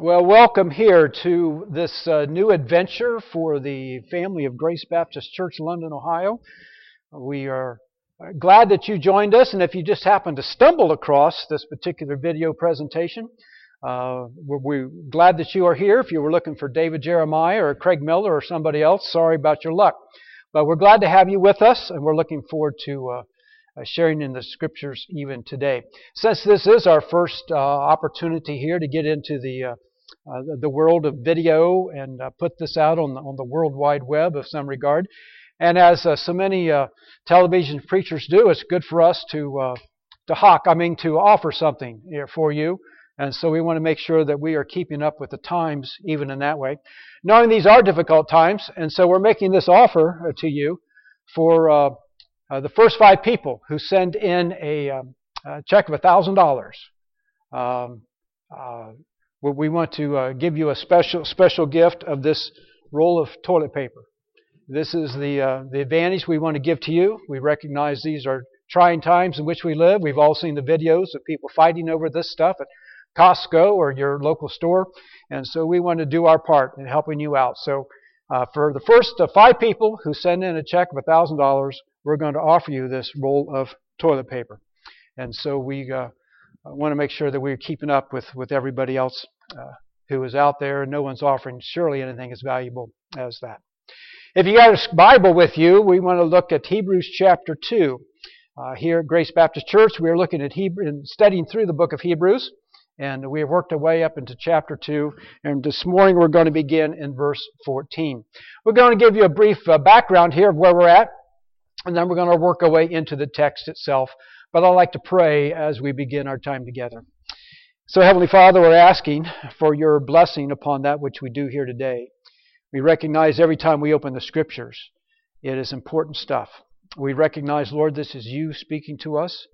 Well, welcome here to this uh, new adventure for the family of Grace Baptist Church, London, Ohio. We are glad that you joined us, and if you just happen to stumble across this particular video presentation, uh, we're, we're, glad that you are here. If you were looking for David Jeremiah or Craig Miller or somebody else, sorry about your luck. But we're glad to have you with us, and we're looking forward to uh, uh sharing in the scriptures even today. Since this is our first uh, opportunity here to get into the uh, uh, the world of video and uh, put this out on the, on the World Wide Web of some regard. And as uh, so many uh, television preachers do, it's good for us to uh, to hawk, I mean, to offer something here for you. And so we want to make sure that we are keeping up with the times, even in that way. Knowing these are difficult times, and so we're making this offer uh, to you for the first five people who send in a, um, a check of $1,000. Um, we want to uh, give you a special special gift of this roll of toilet paper. This is the uh, the advantage we want to give to you. We recognize these are trying times in which we live. We've all seen the videos of people fighting over this stuff at Costco or your local store, and so we want to do our part in helping you out. So, uh, for the first uh, five people who send in a check of thousand dollars, we're going to offer you this roll of toilet paper, and so we uh, want to make sure that we're keeping up with with everybody else uh, who is out there. No one's offering surely anything as valuable as that. If you got a Bible with you, we want to look at Hebrews chapter 2. Uh, here at Grace Baptist Church, we are looking at Hebrew and studying through the book of Hebrews, and we have worked our way up into chapter 2. And this morning we're going to begin in verse 14. We're going to give you a brief uh, background here of where we're at, and then we're going to work our way into the text itself. But I'd like to pray as we begin our time together. So, Heavenly Father, we're asking for your blessing upon that which we do here today. We recognize every time we open the Scriptures, it is important stuff. We recognize, Lord, this is you speaking to us.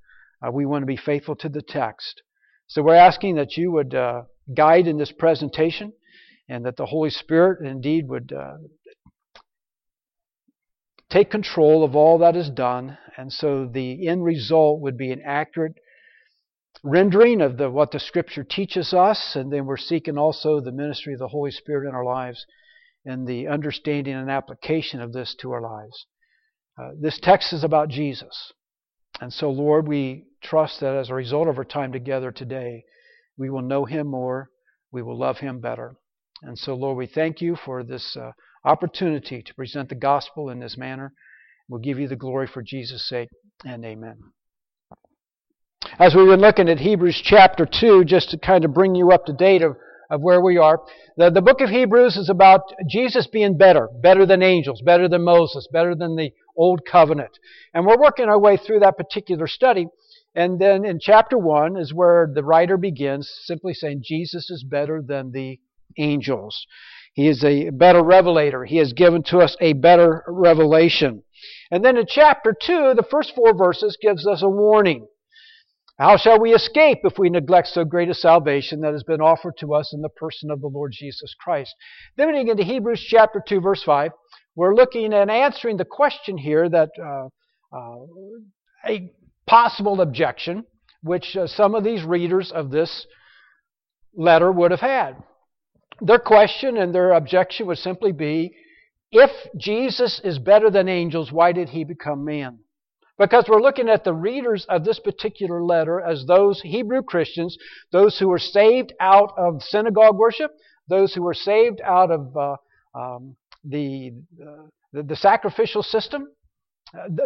Uh, we want to be faithful to the text. So we're asking that you would uh, guide in this presentation and that the Holy Spirit indeed would uh, take control of all that is done. And so the end result would be an accurate rendering of the, what the Scripture teaches us, and then we're seeking also the ministry of the Holy Spirit in our lives and the understanding and application of this to our lives. Uh, this text is about Jesus. And so, Lord, we trust that as a result of our time together today, we will know Him more, we will love Him better. And so, Lord, we thank you for this uh, opportunity to present the gospel in this manner. We'll give you the glory for Jesus' sake, and amen. As we've been looking at Hebrews chapter 2, just to kind of bring you up to date of, of where we are, the, the book of Hebrews is about Jesus being better, better than angels, better than Moses, better than the old covenant. And we're working our way through that particular study. And then in chapter 1 is where the writer begins simply saying Jesus is better than the angels. He is a better revelator. He has given to us a better revelation. And then in chapter 2, the first four verses gives us a warning. How shall we escape if we neglect so great a salvation that has been offered to us in the person of the Lord Jesus Christ? Then we get into Hebrews chapter 2, verse 5. We're looking and answering the question here that uh, uh, a possible objection, which uh, some of these readers of this letter would have had. Their question and their objection would simply be if Jesus is better than angels, why did he become man? Because we're looking at the readers of this particular letter as those Hebrew Christians, those who were saved out of synagogue worship, those who were saved out of uh, um, the, uh, the, the sacrificial system,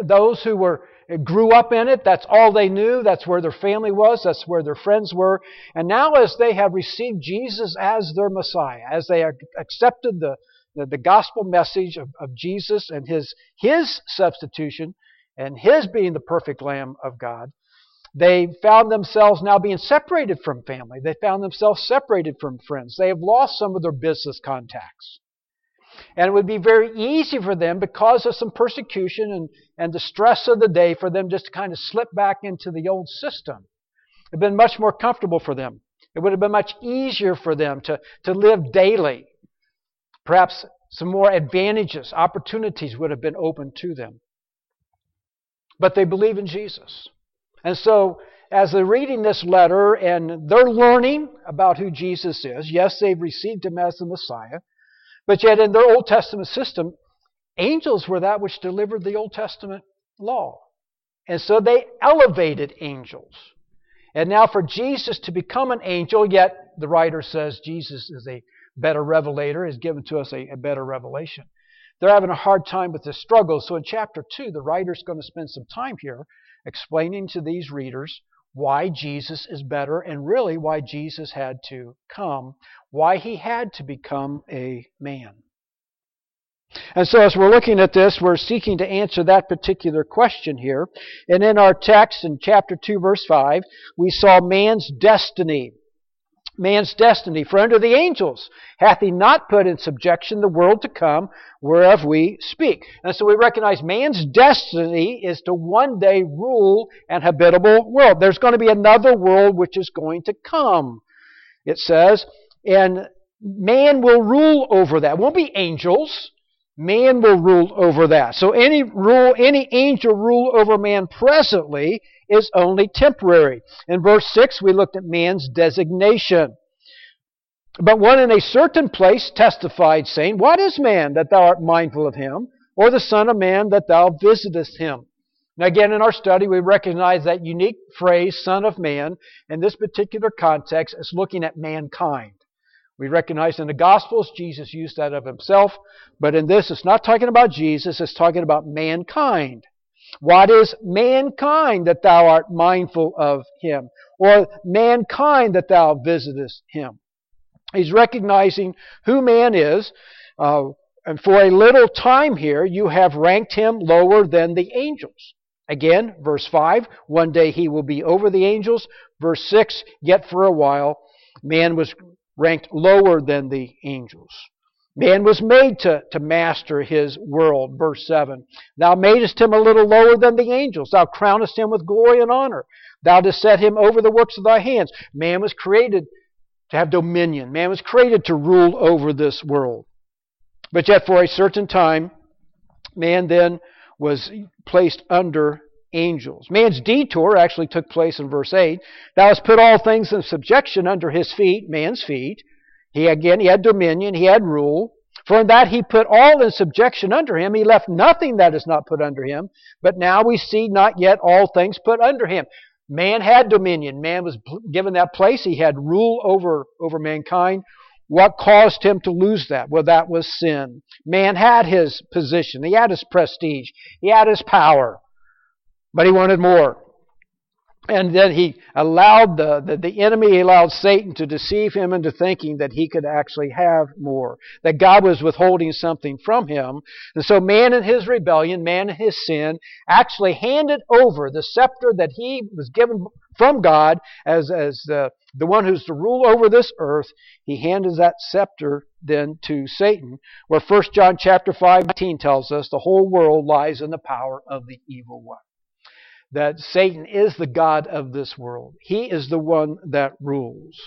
those who were eh, grew up in it. That's all they knew. That's where their family was. That's where their friends were. And now, as they have received Jesus as their Messiah, as they accepted the the, the gospel message of, of Jesus and his his substitution, and His being the perfect Lamb of God, they found themselves now being separated from family. They found themselves separated from friends. They have lost some of their business contacts. And it would be very easy for them, because of some persecution and, and the stress of the day, for them just to kind of slip back into the old system. It would have been much more comfortable for them. It would have been much easier for them to, to live daily. Perhaps some more advantages, opportunities would have been open to them but they believe in Jesus. And so, as they're reading this letter and they're learning about who Jesus is, yes, they've received him as the Messiah, but yet in their Old Testament system, angels were that which delivered the Old Testament law. And so they elevated angels. And now for Jesus to become an angel, yet the writer says Jesus is a better revelator, has given to us a, a better revelation. They're having a hard time with this struggle. So in chapter 2, the writer's going to spend some time here explaining to these readers why Jesus is better and really why Jesus had to come, why he had to become a man. And so, as we're looking at this, we're seeking to answer that particular question here. And in our text in chapter 2, verse 5, we saw man's destiny man's destiny. For under the angels hath he not put in subjection the world to come, whereof we speak. And so we recognize man's destiny is to one day rule an habitable world. There's going to be another world which is going to come, it says, and man will rule over that. It won't be angels. Man will rule over that. So any rule, any angel rule over man presently is only temporary. In verse 6, we looked at man's designation. But one in a certain place testified, saying, What is man that thou art mindful of him, or the Son of Man that thou visitest him? Now, again, in our study, we recognize that unique phrase, Son of Man, in this particular context, is looking at mankind. We recognize in the Gospels Jesus used that of himself, but in this it's not talking about Jesus, it's talking about mankind. What is mankind that thou art mindful of him? Or mankind that thou visitest him? He's recognizing who man is. Uh, and for a little time here, you have ranked him lower than the angels. Again, verse 5, one day he will be over the angels. Verse 6, yet for a while, man was ranked lower than the angels. Man was made to, to master his world. Verse 7. Thou madest him a little lower than the angels. Thou crownest him with glory and honor. Thou didst set him over the works of thy hands. Man was created to have dominion. Man was created to rule over this world. But yet, for a certain time, man then was placed under angels. Man's detour actually took place in verse 8. Thou hast put all things in subjection under his feet, man's feet. He again, he had dominion, he had rule. For in that he put all in subjection under him, he left nothing that is not put under him. But now we see not yet all things put under him. Man had dominion. Man was given that place. He had rule over, over mankind. What caused him to lose that? Well, that was sin. Man had his position. He had his prestige. He had his power. But he wanted more. And then he allowed the, the, the, enemy, allowed Satan to deceive him into thinking that he could actually have more, that God was withholding something from him. And so man in his rebellion, man in his sin, actually handed over the scepter that he was given from God as, as the, the one who's to rule over this earth. He handed that scepter then to Satan, where 1 John chapter 5 tells us the whole world lies in the power of the evil one that Satan is the God of this world. He is the one that rules.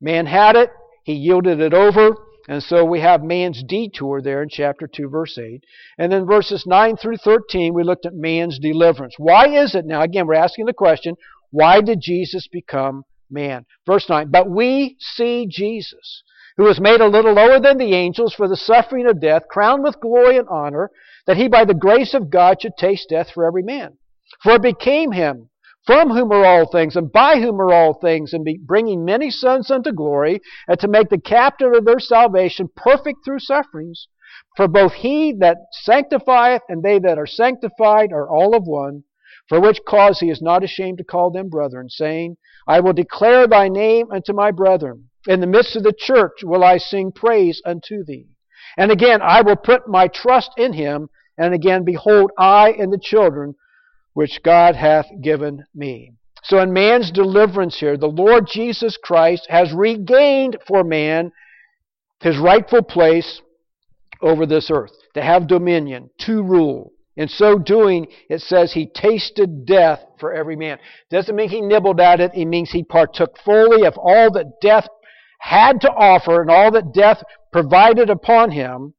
Man had it, he yielded it over, and so we have man's detour there in chapter 2, verse 8. And then verses 9 through 13, we looked at man's deliverance. Why is it now? Again, we're asking the question why did Jesus become man? Verse 9, but we see Jesus, who was made a little lower than the angels for the suffering of death, crowned with glory and honor, that he by the grace of God should taste death for every man. For it became him, from whom are all things, and by whom are all things, and bringing many sons unto glory, and to make the captain of their salvation perfect through sufferings. For both he that sanctifieth and they that are sanctified are all of one, for which cause he is not ashamed to call them brethren, saying, I will declare thy name unto my brethren. In the midst of the church will I sing praise unto thee. And again, I will put my trust in him. And again, behold, I and the children which God hath given me. So in man's deliverance here, the Lord Jesus Christ has regained for man his rightful place over this earth, to have dominion, to rule. In so doing, it says he tasted death for every man. Doesn't mean he nibbled at it, it means he partook fully of all that death had to offer and all that death provided upon him.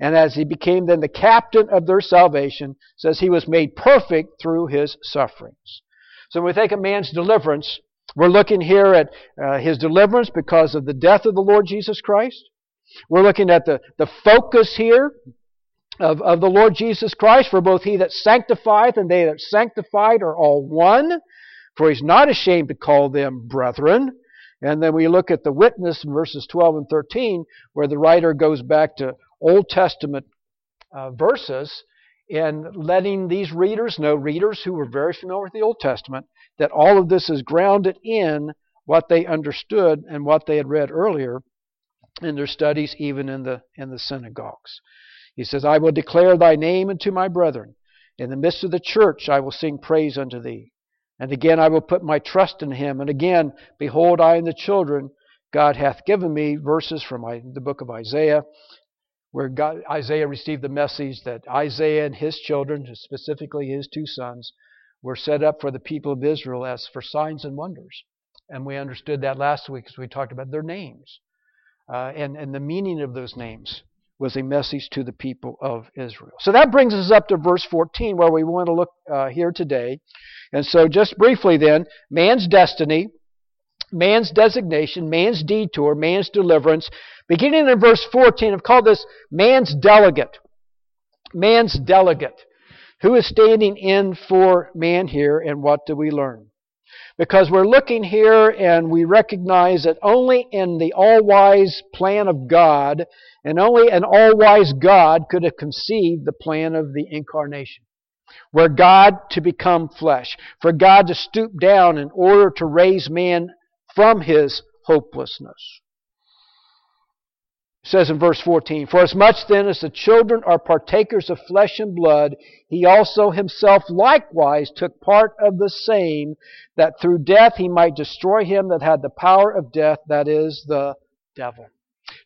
And as he became then the captain of their salvation, says he was made perfect through his sufferings. So when we think of man's deliverance, we're looking here at uh, his deliverance because of the death of the Lord Jesus Christ. We're looking at the, the focus here of, of the Lord Jesus Christ, for both he that sanctifieth and they that sanctified are all one, for he's not ashamed to call them brethren. And then we look at the witness in verses 12 and 13, where the writer goes back to Old Testament uh, verses and letting these readers know, readers who were very familiar with the Old Testament, that all of this is grounded in what they understood and what they had read earlier in their studies, even in the, in the synagogues. He says, I will declare thy name unto my brethren. In the midst of the church I will sing praise unto thee. And again I will put my trust in him. And again, behold, I and the children God hath given me. Verses from the book of Isaiah, where God, Isaiah received the message that Isaiah and his children, specifically his two sons, were set up for the people of Israel as for signs and wonders. And we understood that last week as we talked about their names uh, and, and the meaning of those names was a message to the people of Israel. So that brings us up to verse 14 where we want to look uh, here today. And so just briefly then, man's destiny, man's designation, man's detour, man's deliverance. Beginning in verse 14, I've called this man's delegate. Man's delegate. Who is standing in for man here and what do we learn? Because we're looking here and we recognize that only in the all-wise plan of God and only an all-wise God could have conceived the plan of the incarnation. Where God to become flesh. For God to stoop down in order to raise man from his hopelessness. It says in verse 14, For as much then as the children are partakers of flesh and blood, he also himself likewise took part of the same, that through death he might destroy him that had the power of death, that is, the devil.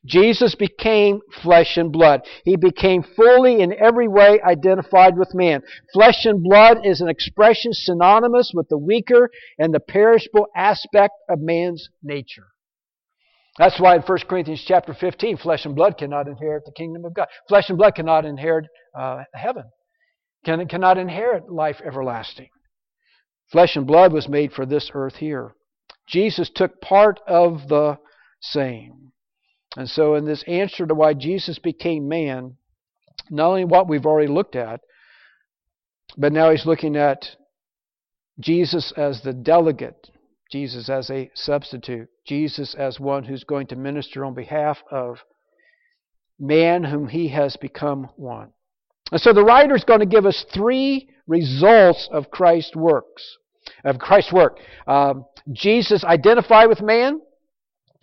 Jesus became flesh and blood. He became fully in every way identified with man. Flesh and blood is an expression synonymous with the weaker and the perishable aspect of man's nature. That's why in 1 Corinthians chapter 15, flesh and blood cannot inherit the kingdom of God. Flesh and blood cannot inherit uh, heaven, can, cannot inherit life everlasting. Flesh and blood was made for this earth here. Jesus took part of the same. And so, in this answer to why Jesus became man, not only what we've already looked at, but now he's looking at Jesus as the delegate Jesus as a substitute, Jesus as one who's going to minister on behalf of man whom he has become one. And so the writer is going to give us three results of Christ's works, of Christ's work. Um, Jesus identified with man.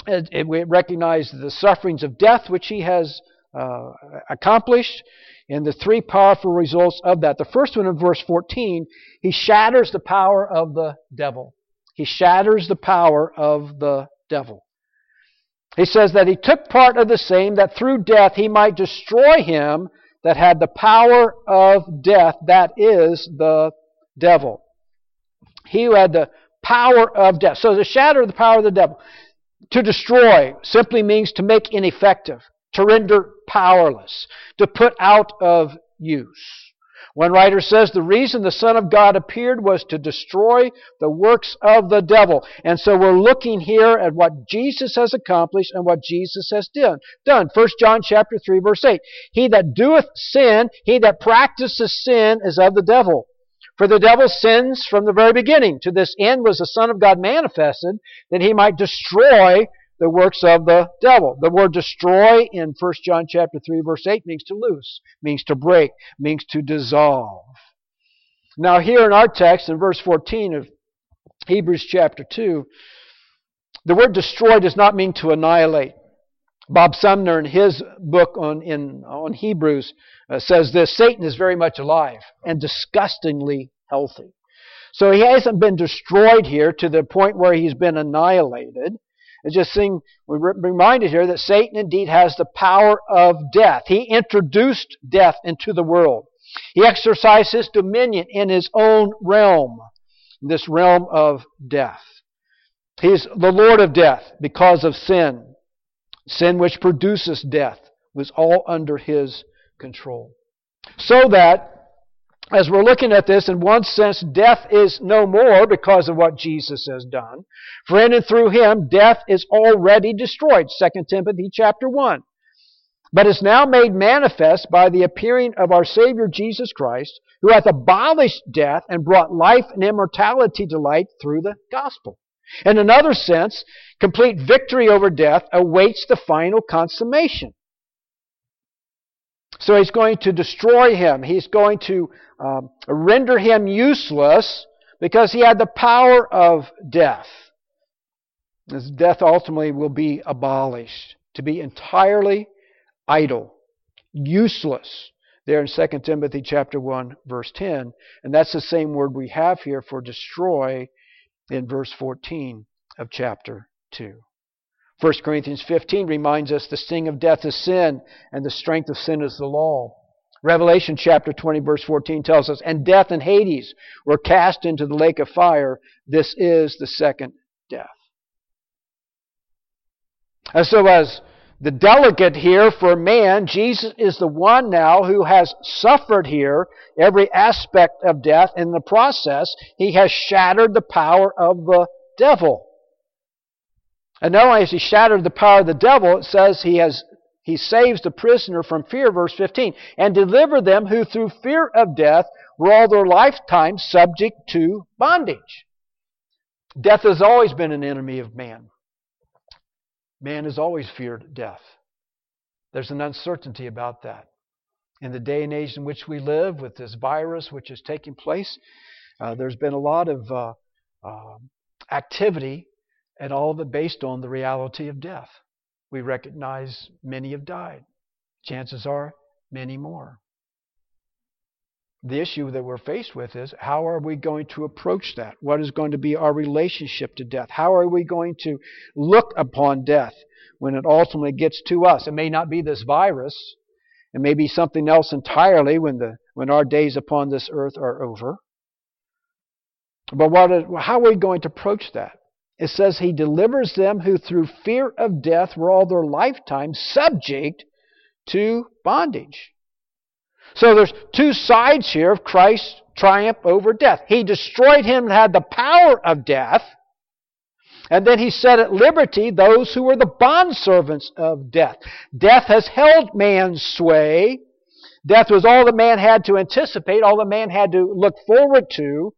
And we recognize the sufferings of death which he has uh, accomplished, and the three powerful results of that. The first one in verse 14, he shatters the power of the devil. He shatters the power of the devil. He says that he took part of the same, that through death he might destroy him that had the power of death, that is the devil. He who had the power of death. So to shatter the power of the devil. To destroy simply means to make ineffective, to render powerless, to put out of use. One writer says the reason the Son of God appeared was to destroy the works of the devil. And so we're looking here at what Jesus has accomplished and what Jesus has done. Done. 1 John chapter 3 verse 8. He that doeth sin, he that practices sin is of the devil. For the devil sins from the very beginning. To this end was the Son of God manifested that he might destroy the works of the devil. The word destroy in 1 John chapter 3 verse 8 means to loose, means to break, means to dissolve. Now here in our text in verse 14 of Hebrews chapter 2, the word destroy does not mean to annihilate. Bob Sumner in his book on, in, on Hebrews uh, says this, Satan is very much alive and disgustingly healthy. So he hasn't been destroyed here to the point where he's been annihilated. It's just seeing, we're reminded here that Satan indeed has the power of death. He introduced death into the world. He exercised his dominion in his own realm, this realm of death. He's the Lord of death because of sin. Sin which produces death was all under his control. So that as we're looking at this, in one sense, death is no more because of what Jesus has done. For in and through him, death is already destroyed. 2 Timothy chapter 1. But is now made manifest by the appearing of our Savior Jesus Christ, who hath abolished death and brought life and immortality to light through the gospel. In another sense, complete victory over death awaits the final consummation. So he's going to destroy him. He's going to um, render him useless because he had the power of death. His death ultimately will be abolished, to be entirely idle, useless. There in 2 Timothy chapter 1 verse 10, and that's the same word we have here for destroy in verse 14 of chapter 2. 1 Corinthians 15 reminds us the sting of death is sin, and the strength of sin is the law. Revelation chapter 20, verse 14 tells us, And death and Hades were cast into the lake of fire. This is the second death. And so, as the delegate here for man, Jesus is the one now who has suffered here every aspect of death. In the process, he has shattered the power of the devil. And not only has he shattered the power of the devil, it says he has he saves the prisoner from fear, verse 15, and deliver them who through fear of death were all their lifetime subject to bondage. Death has always been an enemy of man. Man has always feared death. There's an uncertainty about that. In the day and age in which we live, with this virus which is taking place, uh, there's been a lot of uh, uh, activity and all of it based on the reality of death. We recognize many have died. Chances are many more. The issue that we're faced with is how are we going to approach that? What is going to be our relationship to death? How are we going to look upon death when it ultimately gets to us? It may not be this virus. It may be something else entirely when, the, when our days upon this earth are over. But what is, how are we going to approach that? It says he delivers them who through fear of death were all their lifetime subject to bondage. So there's two sides here of Christ's triumph over death. He destroyed him and had the power of death. And then he set at liberty those who were the bondservants of death. Death has held man's sway. Death was all the man had to anticipate, all the man had to look forward to.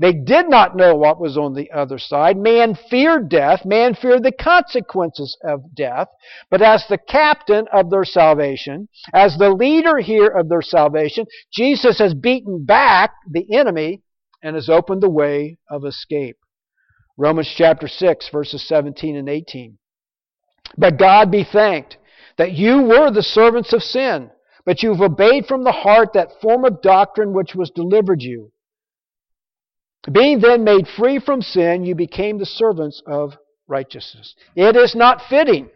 They did not know what was on the other side. Man feared death. Man feared the consequences of death. But as the captain of their salvation, as the leader here of their salvation, Jesus has beaten back the enemy and has opened the way of escape. Romans chapter 6, verses 17 and 18. But God be thanked that you were the servants of sin, but you've obeyed from the heart that form of doctrine which was delivered you. Being then made free from sin, you became the servants of righteousness. It is not fitting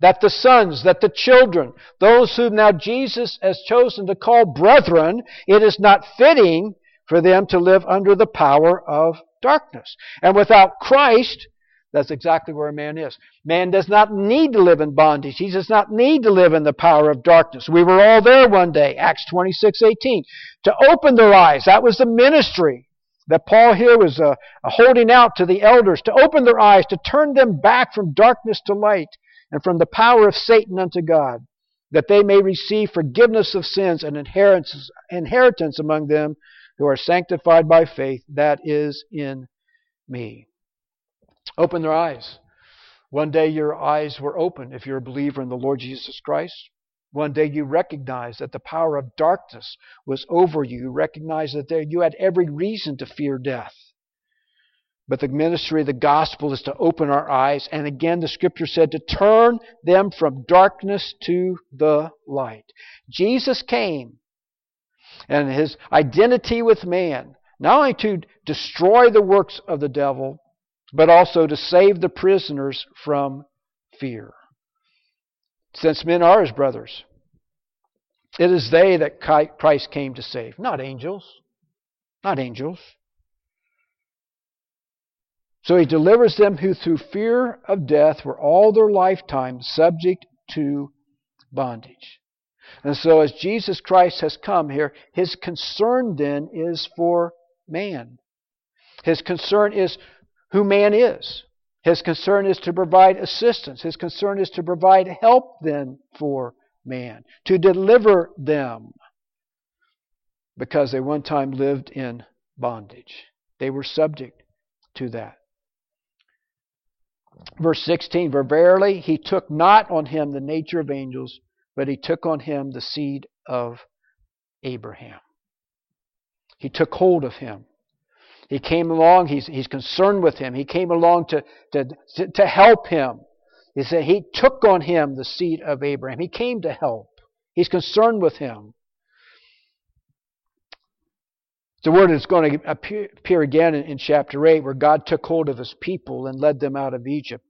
that the sons, that the children, those whom now Jesus has chosen to call brethren, it is not fitting for them to live under the power of darkness. And without Christ, that's exactly where a man is. Man does not need to live in bondage. He does not need to live in the power of darkness. We were all there one day, Acts 26, 18. To open their eyes, that was the ministry that Paul here was uh, holding out to the elders to open their eyes, to turn them back from darkness to light and from the power of Satan unto God, that they may receive forgiveness of sins and inheritance, inheritance among them who are sanctified by faith that is in me. Open their eyes. One day your eyes were open if you're a believer in the Lord Jesus Christ. One day you recognized that the power of darkness was over you. You recognized that there, you had every reason to fear death. But the ministry of the gospel is to open our eyes. And again, the scripture said to turn them from darkness to the light. Jesus came and his identity with man, not only to destroy the works of the devil, but also to save the prisoners from fear since men are his brothers. It is they that Christ came to save, not angels. Not angels. So he delivers them who through fear of death were all their lifetime subject to bondage. And so, as Jesus Christ has come here, his concern then is for man. His concern is who man is. His concern is to provide assistance. His concern is to provide help then for man, to deliver them because they one time lived in bondage. They were subject to that. Verse 16 For verily he took not on him the nature of angels, but he took on him the seed of Abraham. He took hold of him. He came along, he's, he's concerned with him. He came along to, to, to help him. He said he took on him the seed of Abraham. He came to help. He's concerned with him. It's a word that's going to appear again in, chapter 8 where God took hold of his people and led them out of Egypt.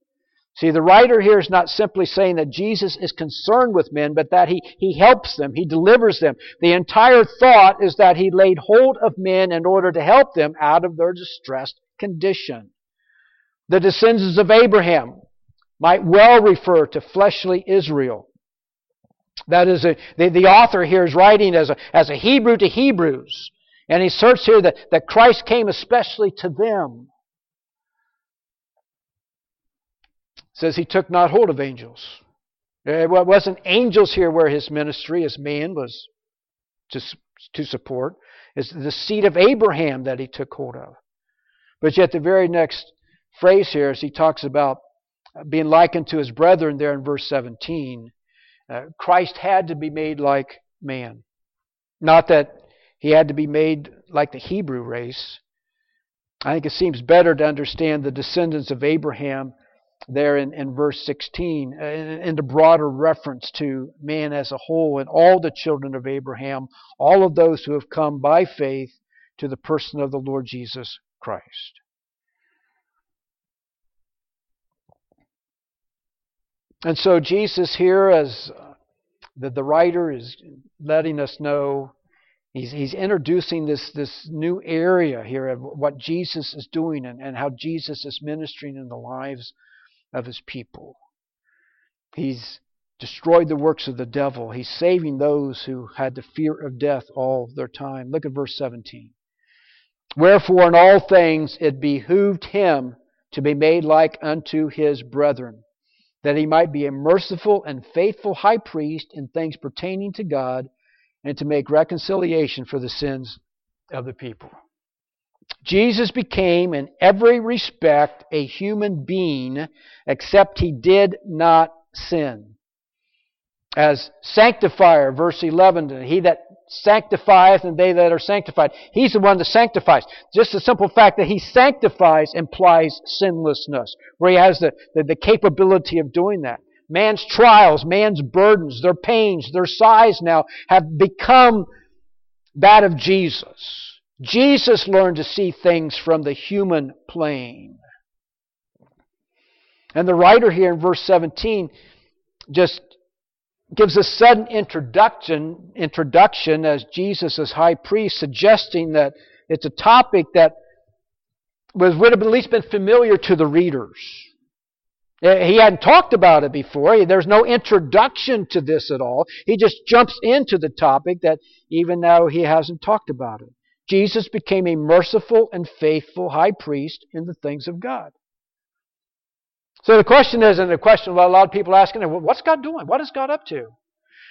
See, the writer here is not simply saying that Jesus is concerned with men, but that he, he helps them, he delivers them. The entire thought is that he laid hold of men in order to help them out of their distressed condition. The descendants of Abraham might well refer to fleshly Israel. That is, a, the, the author here is writing as a, as a Hebrew to Hebrews. And he asserts here that, that Christ came especially to them. Says he took not hold of angels. It wasn't angels here where his ministry as man was to, to support. It's the seed of Abraham that he took hold of. But yet the very next phrase here as he talks about being likened to his brethren there in verse 17, uh, Christ had to be made like man. Not that he had to be made like the Hebrew race. I think it seems better to understand the descendants of Abraham there in, in verse 16 uh, in the broader reference to man as a whole and all the children of Abraham, all of those who have come by faith to the person of the Lord Jesus Christ. And so Jesus here, as uh, the, the writer is letting us know, he's, he's introducing this, this new area here of what Jesus is doing and, and how Jesus is ministering in the lives of his people. He's destroyed the works of the devil. He's saving those who had the fear of death all their time. Look at verse 17. Wherefore, in all things it behooved him to be made like unto his brethren, that he might be a merciful and faithful high priest in things pertaining to God, and to make reconciliation for the sins of the people. Jesus became in every respect a human being, except he did not sin. As sanctifier, verse 11, he that sanctifieth and they that are sanctified. He's the one that sanctifies. Just the simple fact that he sanctifies implies sinlessness, where he has the, the, the capability of doing that. Man's trials, man's burdens, their pains, their sighs now have become that of Jesus. Jesus learned to see things from the human plane. And the writer here in verse 17 just gives a sudden introduction, introduction as Jesus as high priest, suggesting that it's a topic that was, would have at least been familiar to the readers. Eh, he hadn't talked about it before. There's no introduction to this at all. He just jumps into the topic that even now he hasn't talked about it. Jesus became a merciful and faithful high priest in the things of God. So the question is, and the question a lot of people asking, what's God doing? What is God up to?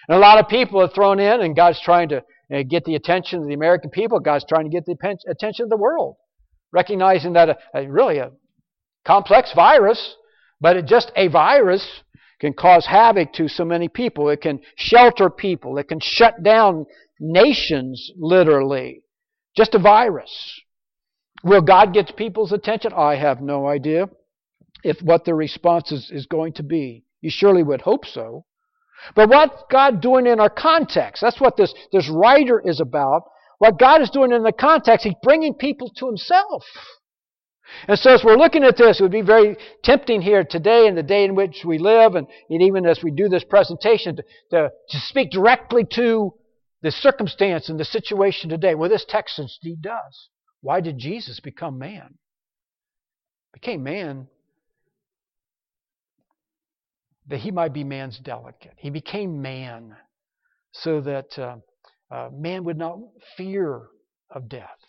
And a lot of people are thrown in, and God's trying to uh, get the attention of the American people. God's trying to get the attention of the world, recognizing that a, a really a complex virus, but it, just a virus can cause havoc to so many people. It can shelter people. It can shut down nations, literally. Just a virus. Will God get people's attention? I have no idea if what the response is, is going to be. You surely would hope so. But what God doing in our context, that's what this, this writer is about. What God is doing in the context, He's bringing people to Himself. And so as we're looking at this, it would be very tempting here today in the day in which we live, and, and even as we do this presentation, to, to, to speak directly to the circumstance and the situation today. Well, this text indeed does. Why did Jesus become man? Became man that he might be man's delegate. He became man so that uh, uh, man would not fear of death,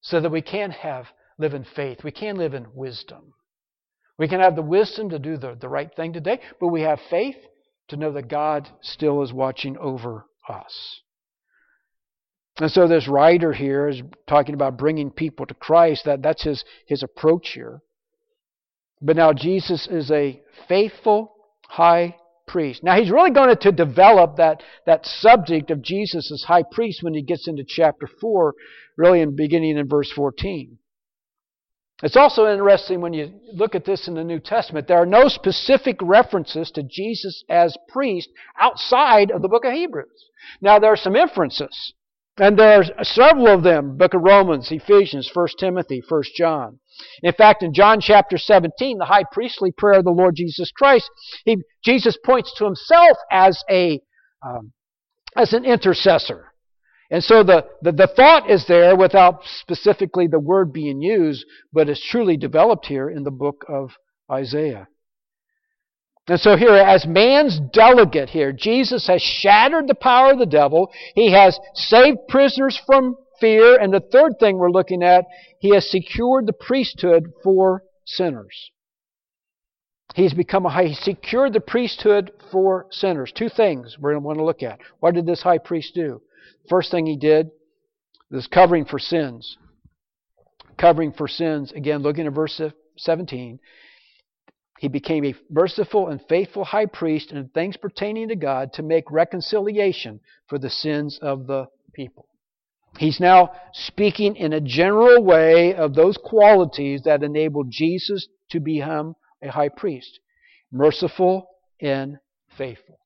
so that we can have live in faith, we can live in wisdom. We can have the wisdom to do the, the right thing today, but we have faith to know that God still is watching over us. And so this writer here is talking about bringing people to Christ. That, that's his, his approach here. But now Jesus is a faithful high priest. Now he's really going to develop that, that subject of Jesus as high priest when he gets into chapter 4, really in beginning in verse 14. It's also interesting when you look at this in the New Testament. There are no specific references to Jesus as priest outside of the book of Hebrews. Now there are some inferences. And there are several of them, book of Romans, Ephesians, 1 Timothy, 1 John. In fact, in John chapter 17, the high priestly prayer of the Lord Jesus Christ, he, Jesus points to himself as a um, as an intercessor. And so the, the, the thought is there without specifically the word being used, but it's truly developed here in the book of Isaiah. And so here, as man's delegate here, Jesus has shattered the power of the devil. He has saved prisoners from fear. And the third thing we're looking at, he has secured the priesthood for sinners. He's become a high, he secured the priesthood for sinners. Two things we're going to want to look at. What did this high priest do? First thing he did was covering for sins. Covering for sins. Again, looking at verse 17. He became a merciful and faithful high priest in things pertaining to God to make reconciliation for the sins of the people. He's now speaking in a general way of those qualities that enabled Jesus to become a high priest merciful and faithful.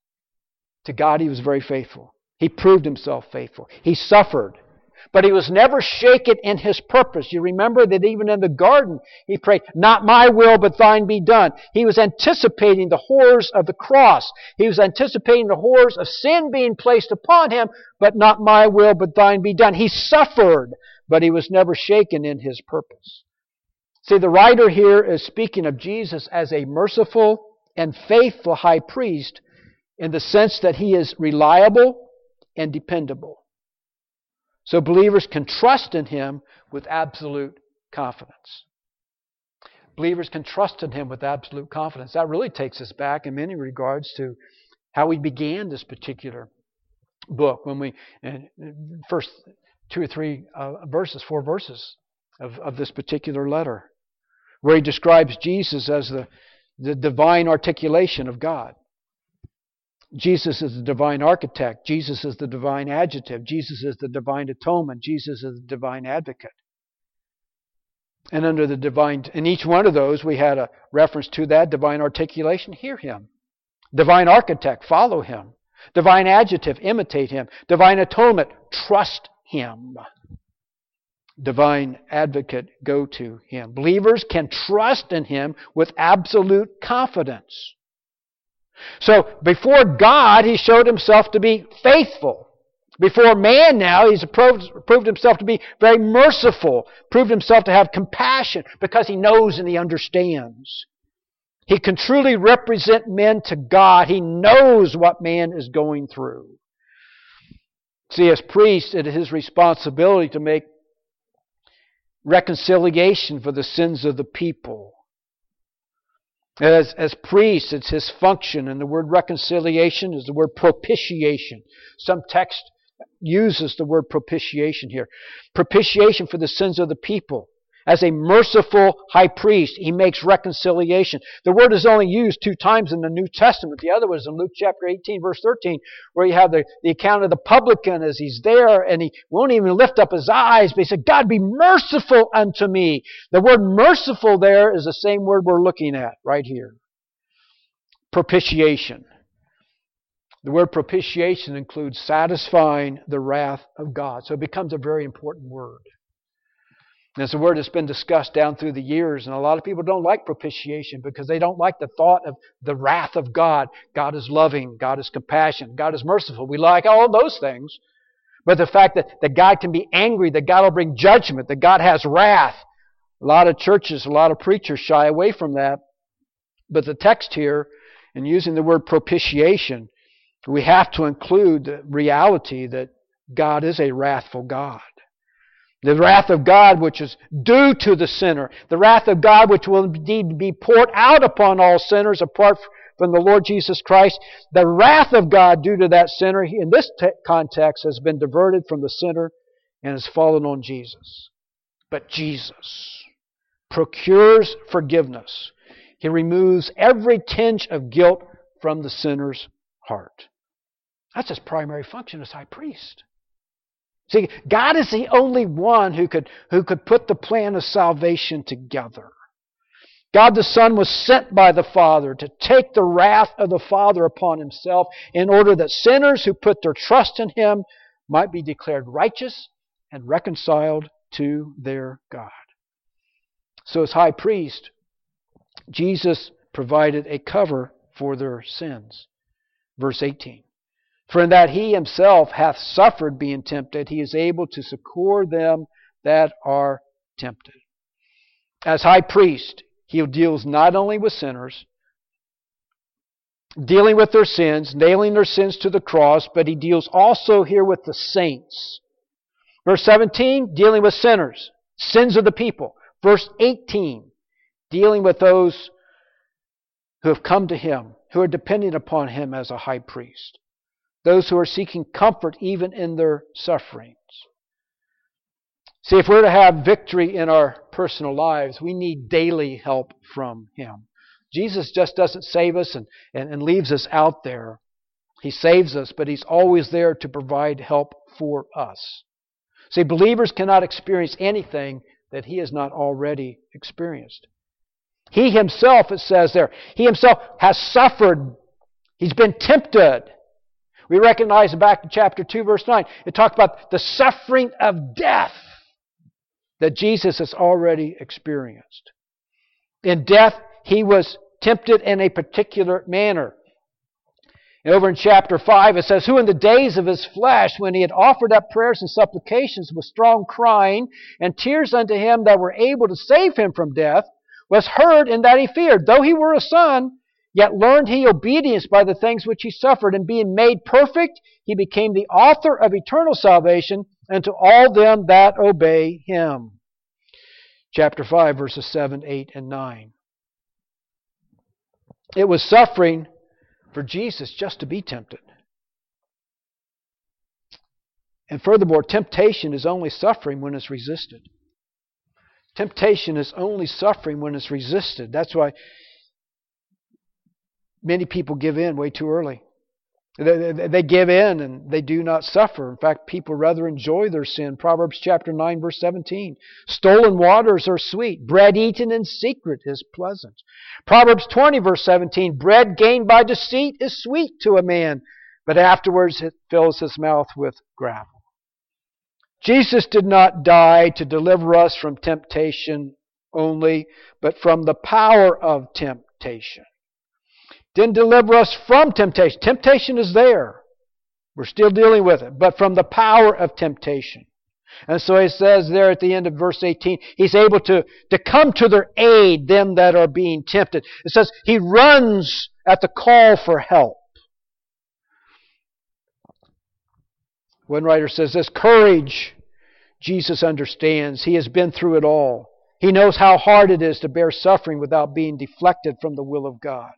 To God, he was very faithful. He proved himself faithful. He suffered. But he was never shaken in his purpose. You remember that even in the garden, he prayed, Not my will, but thine be done. He was anticipating the horrors of the cross. He was anticipating the horrors of sin being placed upon him, but not my will, but thine be done. He suffered, but he was never shaken in his purpose. See, the writer here is speaking of Jesus as a merciful and faithful high priest in the sense that he is reliable and dependable. So believers can trust in Him with absolute confidence. Believers can trust in Him with absolute confidence. That really takes us back in many regards to how we began this particular book when we, first two or three uh, verses, four verses of, of this particular letter, where he describes Jesus as the, the divine articulation of God. Jesus is the divine architect. Jesus is the divine adjective. Jesus is the divine atonement. Jesus is the divine advocate. And under the divine, in each one of those, we had a reference to that divine articulation. Hear him. Divine architect, follow him. Divine adjective, imitate him. Divine atonement, trust him. Divine advocate, go to him. Believers can trust in him with absolute confidence. So before God, he showed himself to be faithful. Before man now, he's proved, proved himself to be very merciful, proved himself to have compassion because he knows and he understands. He can truly represent men to God. He knows what man is going through. See, as priest, it is his responsibility to make reconciliation for the sins of the people. As, as priest, it's his function, and the word reconciliation is the word propitiation. Some text uses the word propitiation here. Propitiation for the sins of the people. As a merciful high priest, he makes reconciliation. The word is only used two times in the New Testament. The other was in Luke chapter 18, verse 13, where you have the, the account of the publican as he's there and he won't even lift up his eyes, but he said, God be merciful unto me. The word merciful there is the same word we're looking at right here. Propitiation. The word propitiation includes satisfying the wrath of God. So it becomes a very important word. And it's a word that's been discussed down through the years, and a lot of people don't like propitiation because they don't like the thought of the wrath of God. God is loving, God is compassionate, God is merciful. We like all those things. But the fact that, that God can be angry, that God will bring judgment, that God has wrath, a lot of churches, a lot of preachers shy away from that. But the text here, in using the word propitiation, we have to include the reality that God is a wrathful God. The wrath of God which is due to the sinner. The wrath of God which will indeed be poured out upon all sinners apart from the Lord Jesus Christ. The wrath of God due to that sinner, in this context, has been diverted from the sinner and has fallen on Jesus. But Jesus procures forgiveness. He removes every tinge of guilt from the sinner's heart. That's his primary function as high priest. See, God is the only one who could, who could put the plan of salvation together. God the Son was sent by the Father to take the wrath of the Father upon himself in order that sinners who put their trust in him might be declared righteous and reconciled to their God. So, as high priest, Jesus provided a cover for their sins. Verse 18. For in that he himself hath suffered being tempted, he is able to succor them that are tempted. As high priest, he deals not only with sinners, dealing with their sins, nailing their sins to the cross, but he deals also here with the saints. Verse 17, dealing with sinners, sins of the people. Verse 18, dealing with those who have come to him, who are dependent upon him as a high priest those who are seeking comfort even in their sufferings. See, if we're to have victory in our personal lives, we need daily help from Him. Jesus just doesn't save us and, and, and leaves us out there. He saves us, but He's always there to provide help for us. See, believers cannot experience anything that He has not already experienced. He Himself, it says there, He Himself has suffered. He's been tempted. We recognize back in chapter 2, verse 9, it talked about the suffering of death that Jesus has already experienced. In death, he was tempted in a particular manner. Over in chapter 5, it says, Who in the days of his flesh, when he had offered up prayers and supplications with strong crying and tears unto him that were able to save him from death, was heard in that he feared. Though he were a son, Yet learned he obedience by the things which he suffered, and being made perfect, he became the author of eternal salvation unto all them that obey him. Chapter 5, verses 7, 8, and 9. It was suffering for Jesus just to be tempted. And furthermore, temptation is only suffering when it's resisted. Temptation is only suffering when it's resisted. That's why Many people give in way too early. They, they, give in and they do not suffer. In fact, people rather enjoy their sin. Proverbs chapter 9, verse 17. Stolen waters are sweet. Bread eaten in secret is pleasant. Proverbs 20, verse 17. Bread gained by deceit is sweet to a man, but afterwards it fills his mouth with gravel. Jesus did not die to deliver us from temptation only, but from the power of temptation didn't deliver us from temptation. Temptation is there. We're still dealing with it, but from the power of temptation. And so he says there at the end of verse 18, he's able to, to come to their aid, them that are being tempted. It says he runs at the call for help. One writer says this courage, Jesus understands. He has been through it all. He knows how hard it is to bear suffering without being deflected from the will of God.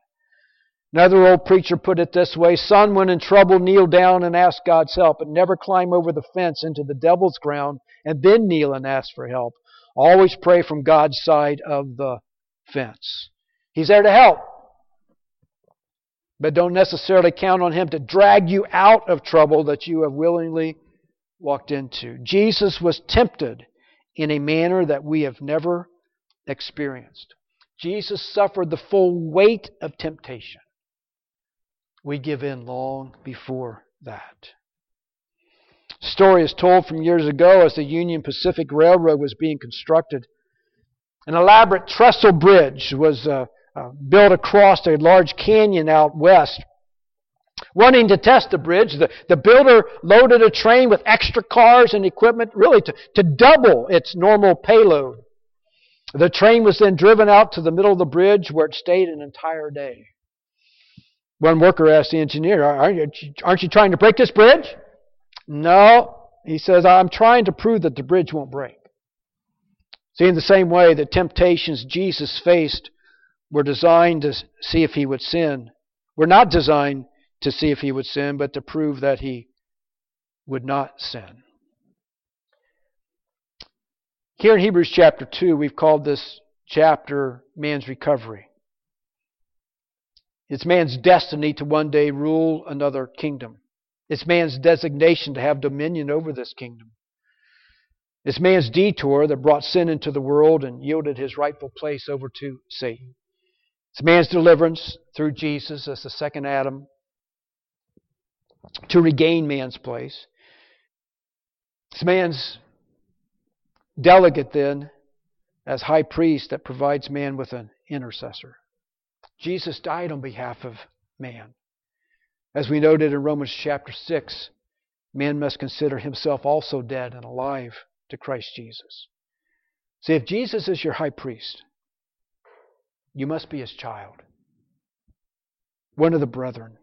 Another old preacher put it this way Son, when in trouble, kneel down and ask God's help, but never climb over the fence into the devil's ground and then kneel and ask for help. Always pray from God's side of the fence. He's there to help. But don't necessarily count on Him to drag you out of trouble that you have willingly walked into. Jesus was tempted in a manner that we have never experienced. Jesus suffered the full weight of temptation. We give in long before that. Story is told from years ago as the Union Pacific Railroad was being constructed. An elaborate trestle bridge was uh, uh, built across a large canyon out west. Wanting to test the bridge, the, the builder loaded a train with extra cars and equipment, really to, to double its normal payload. The train was then driven out to the middle of the bridge where it stayed an entire day. One worker asked the engineer, aren't you, aren't you trying to break this bridge? No. He says, I'm trying to prove that the bridge won't break. See, in the same way, the temptations Jesus faced were designed to see if he would sin. Were not designed to see if he would sin, but to prove that he would not sin. Here in Hebrews chapter 2, we've called this chapter man's recovery. It's man's destiny to one day rule another kingdom. It's man's designation to have dominion over this kingdom. It's man's detour that brought sin into the world and yielded his rightful place over to Satan. It's man's deliverance through Jesus as the second Adam to regain man's place. It's man's delegate then as high priest that provides man with an intercessor. Jesus died on behalf of man. As we noted in Romans chapter 6, man must consider himself also dead and alive to Christ Jesus. See, if Jesus is your high priest, you must be his child, one of the brethren.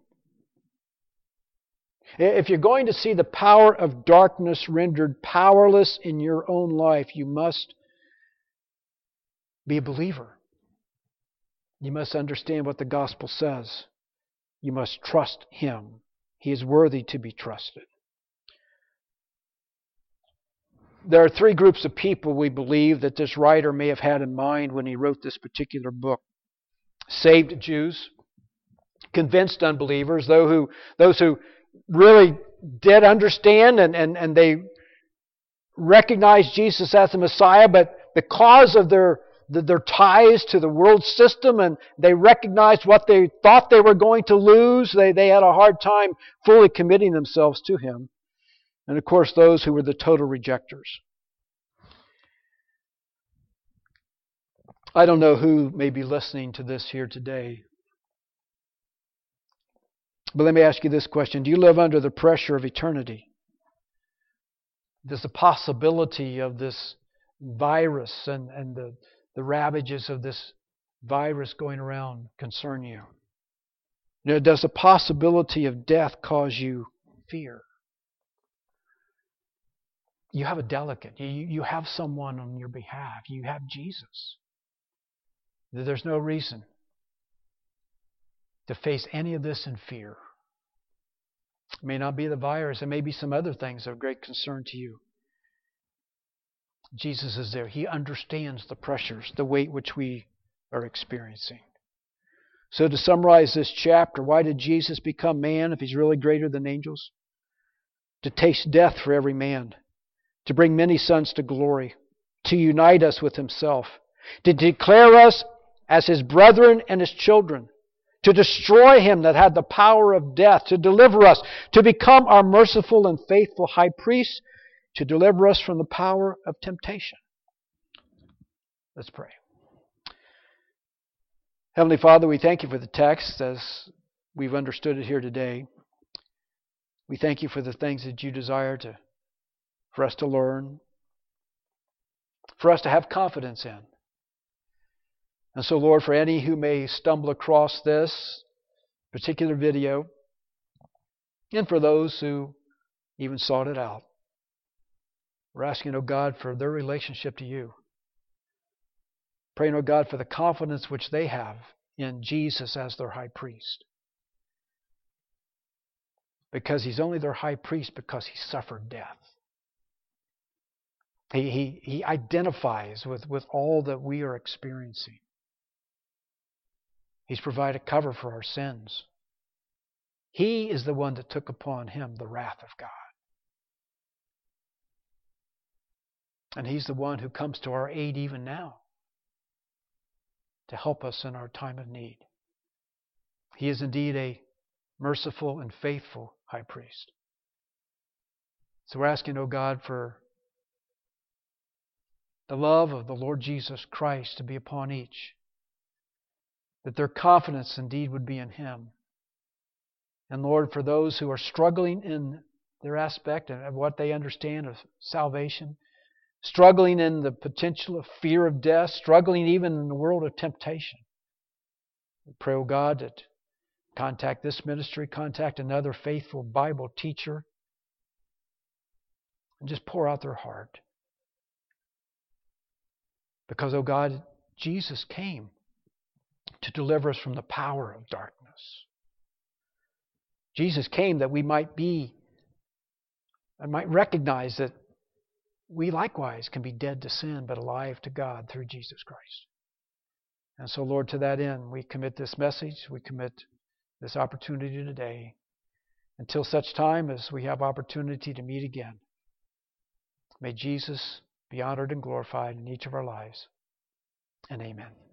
If you're going to see the power of darkness rendered powerless in your own life, you must be a believer. You must understand what the gospel says. You must trust him. He is worthy to be trusted. There are three groups of people we believe that this writer may have had in mind when he wrote this particular book saved Jews, convinced unbelievers, those who, those who really did understand and, and, and they recognized Jesus as the Messiah, but because of their their ties to the world system and they recognized what they thought they were going to lose. They, they had a hard time fully committing themselves to Him. And of course, those who were the total rejectors. I don't know who may be listening to this here today. But let me ask you this question Do you live under the pressure of eternity? There's the possibility of this virus and, and the, the ravages of this virus going around concern you? you know, does the possibility of death cause you fear? You have a delegate. You, you have someone on your behalf. You have Jesus. There's no reason to face any of this in fear. It may not be the virus, it may be some other things of great concern to you. Jesus is there. He understands the pressures, the weight which we are experiencing. So, to summarize this chapter, why did Jesus become man if he's really greater than angels? To taste death for every man, to bring many sons to glory, to unite us with himself, to declare us as his brethren and his children, to destroy him that had the power of death, to deliver us, to become our merciful and faithful high priest, to deliver us from the power of temptation. Let's pray. Heavenly Father, we thank you for the text as we've understood it here today. We thank you for the things that you desire to, for us to learn, for us to have confidence in. And so, Lord, for any who may stumble across this particular video, and for those who even sought it out, we're asking, oh God, for their relationship to you. Praying, oh God, for the confidence which they have in Jesus as their high priest. Because he's only their high priest because he suffered death. He, he, he identifies with, with all that we are experiencing. He's provided cover for our sins. He is the one that took upon him the wrath of God. And He's the one who comes to our aid even now to help us in our time of need. He is indeed a merciful and faithful high priest. So we're asking, O oh God, for the love of the Lord Jesus Christ to be upon each, that their confidence indeed would be in Him. And Lord, for those who are struggling in their aspect of what they understand of salvation, struggling in the potential of fear of death, struggling even in the world of temptation. We pray, O oh God, that contact this ministry, contact another faithful Bible teacher, and just pour out their heart. Because, oh God, Jesus came to deliver us from the power of darkness. Jesus came that we might be and might recognize that we likewise can be dead to sin but alive to God through Jesus Christ. And so, Lord, to that end, we commit this message, we commit this opportunity today until such time as we have opportunity to meet again. May Jesus be honored and glorified in each of our lives. And amen.